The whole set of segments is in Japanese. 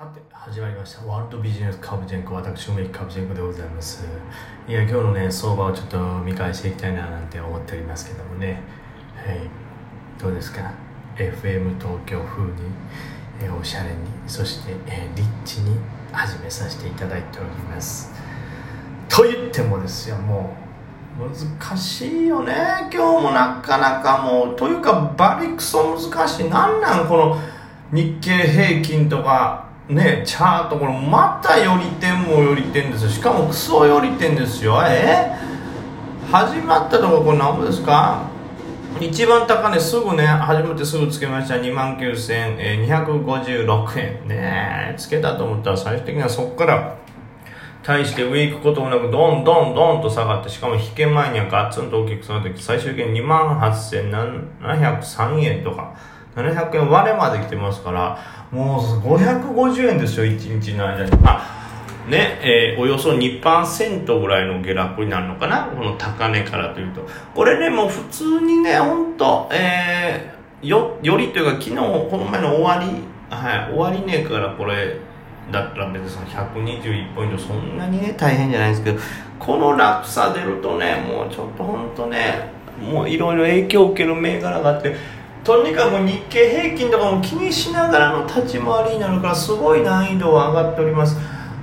さて始まりました。ワールドビジネスカブジェンコ私梅木カブジェンコでございます。いや今日のね相場をちょっと見返していきたいななんて思っておりますけどもね。はい。どうですか？FM 東京風に、え、おしゃれにそして、え、リッチに始めさせていただいております。と言ってもですよもう難しいよね。今日もなかなかもうというかバリクソ難しい。なんなんこの日経平均とかねチャートこれまた寄り点も寄り点ですよ。しかもクソ寄り点ですよ。え？始まったところこれ何ぼですか？一番高値すぐね始まってすぐつけました。2万9256円。ねつけたと思ったら最終的にはそこから対して上行くこともなくどんどんどんと下がってしかも引け前にはガッツンと大きく下がって最終的に2万8703円とか700円割れまで来てますからもう550円ですよ1日の間に。あねえー、およそ2%ぐらいの下落になるのかな？この高値からというと。これねもう普通にね本当えー、よよりというか昨日この前の終わりはい終わりねからこれだったら別に121ポイント。そんなにね大変じゃないですけどこの落差出るとねもうちょっと本当ねもういろいろ影響を受ける銘柄があってとにかく日経平均とかも気にしながらの立ち回りになるからすごい難易度は上がっております。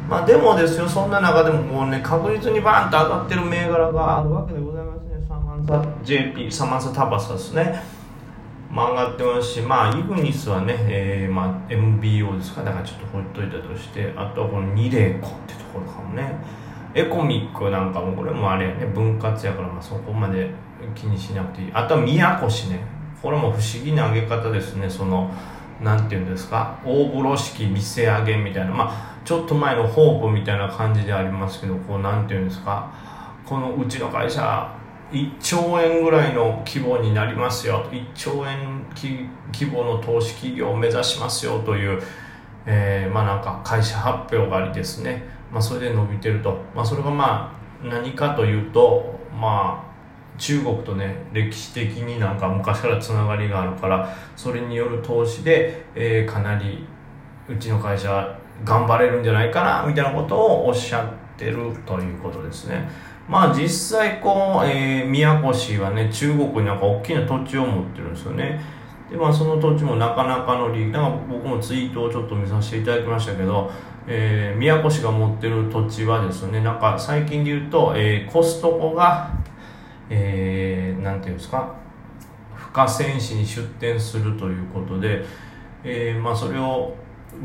まあでもですよそんな中でもこうね確実にバーンと上がってる銘柄があるわけでございますね。サマンサ JP サマンサタバサですね。まあ上がってますしまあイグニスはね、えー、まあ MBO ですか。だからちょっとほっといたとしてあとはこのニレコってところかもね。エコミックなんかもこれもあれやね分割やからまあそこまで気にしなくていい。あとは宮越ね。これも不思議な上げ方ですね。その何て言うんですか？大風呂式店上げみたいな。まあちょっと前のホープみたいな感じでありますけどこう何て言うんですか？このうちの会社1兆円ぐらいの規模になりますよ。1兆円規模の投資企業を目指しますよという、えー、まあなんか会社発表がありですね、まあ、それで伸びてると、まあ、それがまあ何かというとまあ中国とね歴史的になんか昔からつながりがあるからそれによる投資で、えー、かなりうちの会社頑張れるんじゃないかなみたいなことをおっしゃってるということですね。まあ実際こう、えー、宮古市はね中国になんか大きな土地を持ってるんですよね。でまあその土地もなかなかの利益なんか僕もツイートをちょっと見させていただきましたけどえー、宮古市が持ってる土地はですねなんか最近で言うと、えー、コストコがえー、なんていうんですか？深戦市に出店するということで、えーまあ、それを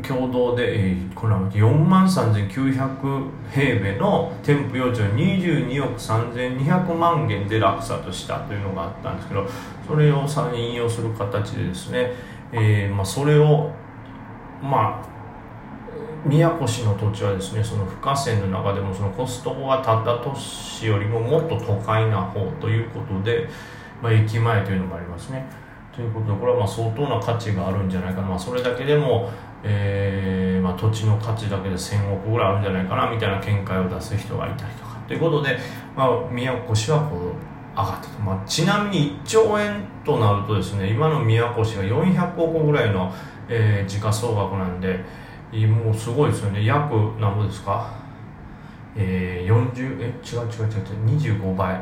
共同で、えー、これは4万3900平米の店舗用地を22億3200万元で落札したというのがあったんですけどそれをさらに引用する形でですね、えーまあ、それをまあ宮古市の土地はですねその不河川の中でもそのコストがたった都市よりももっと都会な方ということで、まあ、駅前というのもありますね。ということでこれはまあ相当な価値があるんじゃないかな、まあ、それだけでも、えーまあ、土地の価値だけで1000億ぐらいあるんじゃないかなみたいな見解を出す人がいたりとかということで、まあ、宮古市はこう上がったと、まあ、ちなみに1兆円となるとですね今の宮古市が400億ぐらいの、えー、時価総額なんでもうすごいですよね。約何ぼですか？えー、40え違う違う違う違う。25倍。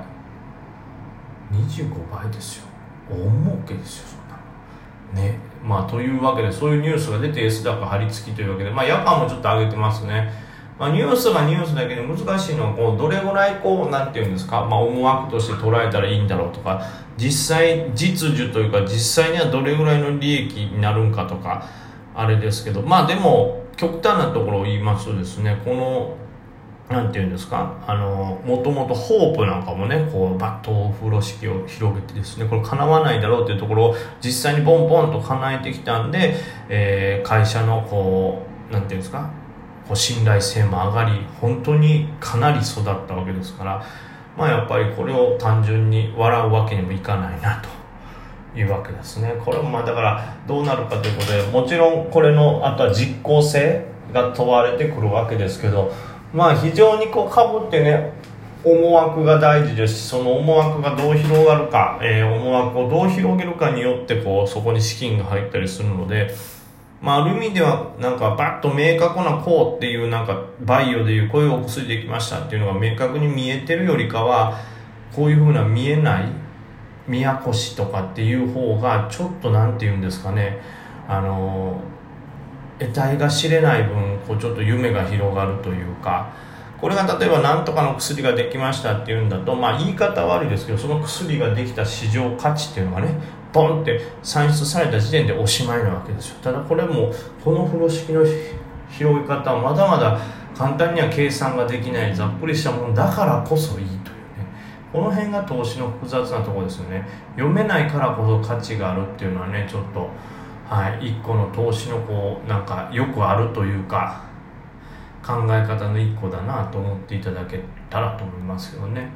25倍ですよ。大儲けですよそんなね。まあというわけでそういうニュースが出て S 高張り付きというわけでまあ夜間もちょっと上げてますね。まあ、ニュースがニュースだけで難しいのはこうどれぐらいこうなんていうんですか、まあ、思惑として捉えたらいいんだろうとか実際実需というか実際にはどれぐらいの利益になるんかとかあれですけどまあでも極端なところを言いますとですねこのなんていうんですかあのもともとホープなんかもねこうバット風呂敷を広げてですねこれ叶わないだろうっていうところを実際にポンポンと叶えてきたんで、えー、会社のこうなんていうんですかこう信頼性も上がり本当にかなり育ったわけですからまあやっぱりこれを単純に笑うわけにもいかないなと。いうわけですね。これもまあだからどうなるかということでもちろんこれのあとは実効性が問われてくるわけですけどまあ非常にこうかぶってね思惑が大事ですしその思惑がどう広がるか、えー、思惑をどう広げるかによってこうそこに資金が入ったりするのでまあ、ある意味ではなんかバッと明確なこうっていうなんかバイオでいうこういうお薬できましたっていうのが明確に見えてるよりかはこういうふうな見えない宮古市とかっていう方がちょっとなんて言うんですかね。あの得体が知れない分こうちょっと夢が広がるというか。これが例えば何とかの薬ができましたっていうんだとまあ言い方悪いですけどその薬ができた市場価値っていうのがねポンって算出された時点でおしまいなわけですよ。ただこれもこの風呂敷の広げ方はまだまだ簡単には計算ができないざっくりしたものだからこそいいという。この辺が投資の複雑なところですよね。読めないからこそ価値があるっていうのはねちょっとはい一個の投資のこうなんかよくあるというか考え方の一個だなと思っていただけたらと思いますけどね。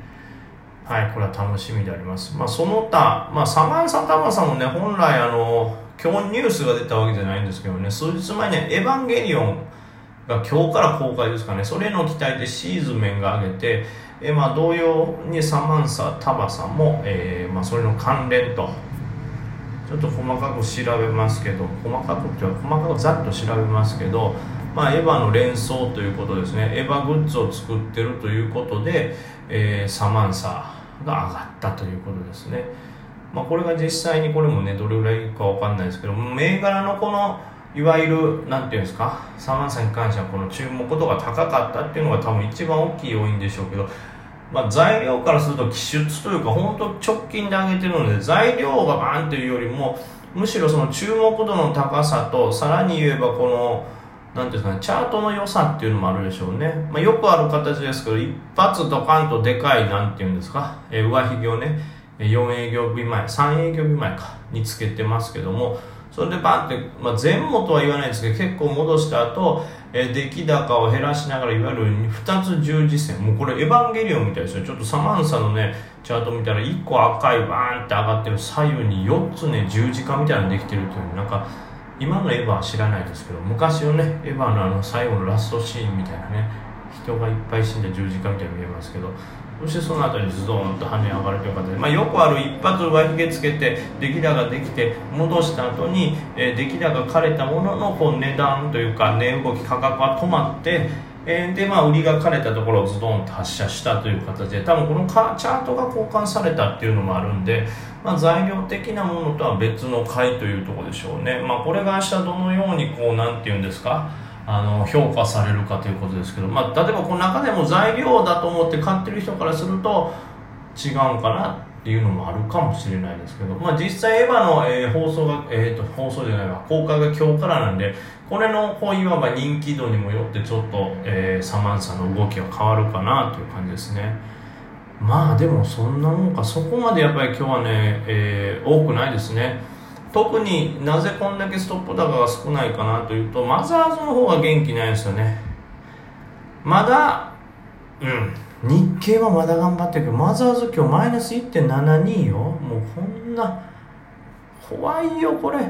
はいこれは楽しみであります。まあその他まあサマンサタマさんもね本来あの今日ニュースが出たわけじゃないんですけどね数日前にエヴァンゲリオンが今日から公開ですかね。それの期待でシーズメンが上げてえまあ同様にサマンサタバさんも、えーまあ、それの関連と。ちょっと細かく調べますけど細かくっていうか細かくざっと調べますけどまあ、エヴァの連想ということですね。エヴァグッズを作ってるということで、えー、サマンサが上がったということですね、まあ、これが実際にこれもねどれぐらいかわかんないですけど銘柄のこのいわゆるなんていうんですか？サマンサに関してはこの注目度が高かったっていうのが多分一番大きい要因でしょうけどまあ、材料からすると気出というか本当直近で上げてるので材料がバーンというよりもむしろその注目度の高さとさらに言えばこのなんていうんですかね、チャートの良さっていうのもあるでしょうね。まあ、よくある形ですけど、一発ドカンとでかい、なんていうんですか、えー、上髭をね、4営業日前、3営業日前か、につけてますけども、それでバンって、まあ、前後とは言わないですけど、結構戻した後、え、出来高を減らしながら、いわゆる2つ十字線、もうこれエヴァンゲリオンみたいですよ。ちょっとサマンサのね、チャート見たら、1個赤いバーンって上がってる左右に4つね、十字架みたいなのできてるという、なんか、今のエヴァは知らないですけど昔のねエヴァのあの最後のラストシーンみたいなね人がいっぱい死んだ十字架みたいに見えますけどそしてその後にズドンと跳ね上がるという形で、まあ、よくある一発上髭つけて出来高できて戻した後に、えー、出来高が枯れたもののこう値段というか値動き価格は止まってえー、でまあ売りが枯れたところをズドンと発射したという形で多分このチャートが交換されたっていうのもあるんで、まあ、材料的なものとは別の回というところでしょうね、まあ、これが明日どのようにこうなんていうんですか？あの評価されるかということですけど、まあ、例えばこの中でも材料だと思って買ってる人からすると違うんかなっていうのもあるかもしれないですけど、まあ、実際エヴァの、えー、放送が、えーと、放送じゃないわ公開が今日からなんでこれのこういわば人気度にもよってちょっと、えー、サマンサの動きが変わるかなという感じですね。まあでもそんなもんか。そこまでやっぱり今日はね、えー、多くないですね。特になぜこんだけストップ高が少ないかなというとマザーズの方が元気ないですよね。まだうん。日経はまだ頑張ってるけどマザーズ今日マイナス1.72よ。もうこんな怖いよこれ。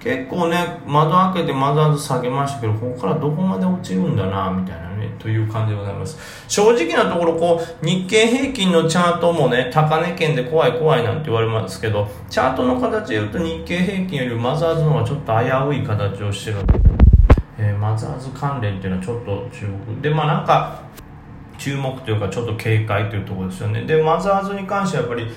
結構ね窓開けてマザーズ下げましたけどここからどこまで落ちるんだなみたいなねという感じでございます。正直なところこう日経平均のチャートもね高値圏で怖い怖いなんて言われますけどチャートの形で言うと日経平均よりマザーズの方がちょっと危うい形をしてるえー、マザーズ関連っていうのはちょっと注目。でまあなんか注目というかちょっと警戒というところですよね。でマザーズに関してはやっぱり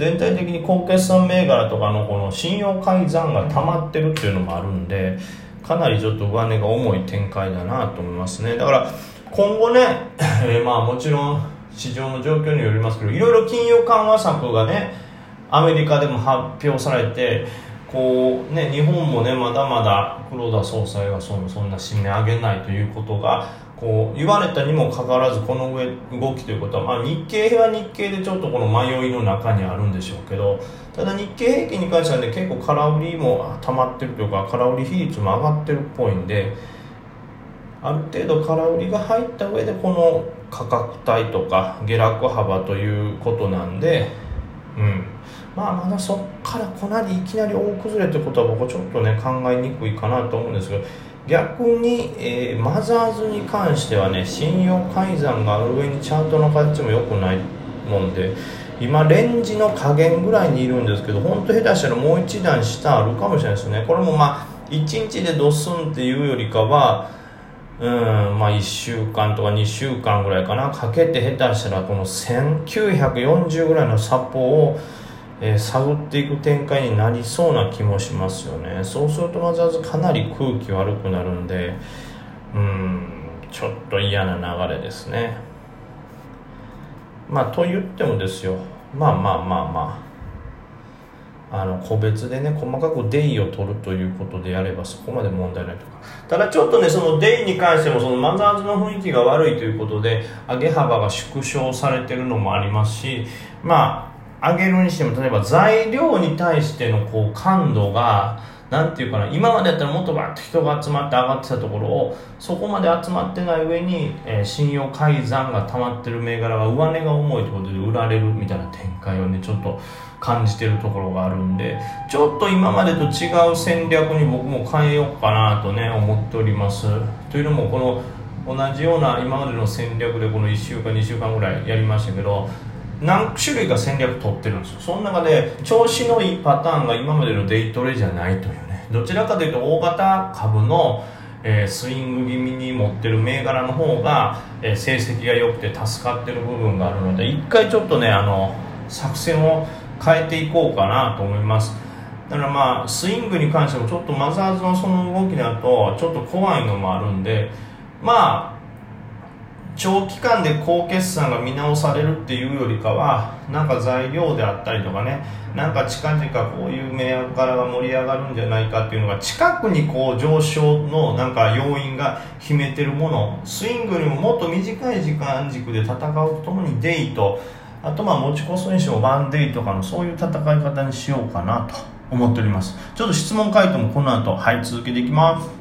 全体的に高決算銘柄とかのこの信用改ざんが溜まってるっていうのもあるんでかなりちょっと上値が重い展開だなと思いますね。だから今後ね、えー、まあもちろん市場の状況によりますけどいろいろ金融緩和策がねアメリカでも発表されてこうね日本もねまだまだ黒田総裁がそそんな締め上げないということがこう言われたにもかかわらずこの上動きということは、まあ、日経は日経でちょっとこの迷いの中にあるんでしょうけどただ日経平均に関してはね結構空売りも溜まってるというか空売り比率も上がってるっぽいんである程度空売りが入った上でこの価格帯とか下落幅ということなんでうん。まあまだそっからこなりいきなり大崩れってことは僕はちょっとね考えにくいかなと思うんですけど逆に、えー、マザーズに関してはね信用改ざんがある上にチャートの形も良くないもんで今レンジの加減ぐらいにいるんですけど本当下手したらもう一段下あるかもしれないですね。これもまあ1日でドスンっていうよりかはうんまあ1週間とか2週間ぐらいかな。かけて下手したらこの1940ぐらいのサポを、えー、探っていく展開になりそうな気もしますよね。そうするとわざわざかなり空気悪くなるんでうんちょっと嫌な流れですね。まあと言ってもですよ。まあまあまあまあ。あの個別でね細かくデイを取るということでやればそこまで問題ないとか。ただちょっとねそのデイに関してもそのマザーズの雰囲気が悪いということで上げ幅が縮小されてるのもありますしまあ上げるにしても例えば材料に対してのこう感度がなんていうかな今までやったらもっとバッと人が集まって上がってたところをそこまで集まってない上に、えー、信用改ざんが溜まってる銘柄が上値が重いということで売られるみたいな展開をねちょっと感じてるところがあるんでちょっと今までと違う戦略に僕も変えようかなとね思っております。というのもこの同じような今までの戦略でこの1週間2週間ぐらいやりましたけど何種類か戦略取ってるんですよ。その中で調子のいいパターンが今までのデイトレじゃないというね。どちらかというと大型株のえー、スイング気味に持ってる銘柄の方が、えー、成績が良くて助かってる部分があるので一回ちょっとねあの作戦を変えていこうかなと思います。だからまあスイングに関してもちょっとマザーズのその動きだとちょっと怖いのもあるんでまあ長期間で高決算が見直されるっていうよりかはなんか材料であったりとかねなんか近々こういう銘柄が盛り上がるんじゃないかっていうのが近くにこう上昇のなんか要因が秘めてるものスイングよりももっと短い時間軸で戦うとともにデイとあとまあ持ちこそにしろワンデイとかのそういう戦い方にしようかなと思っております。ちょっと質問回答もこの後はい続けていきます。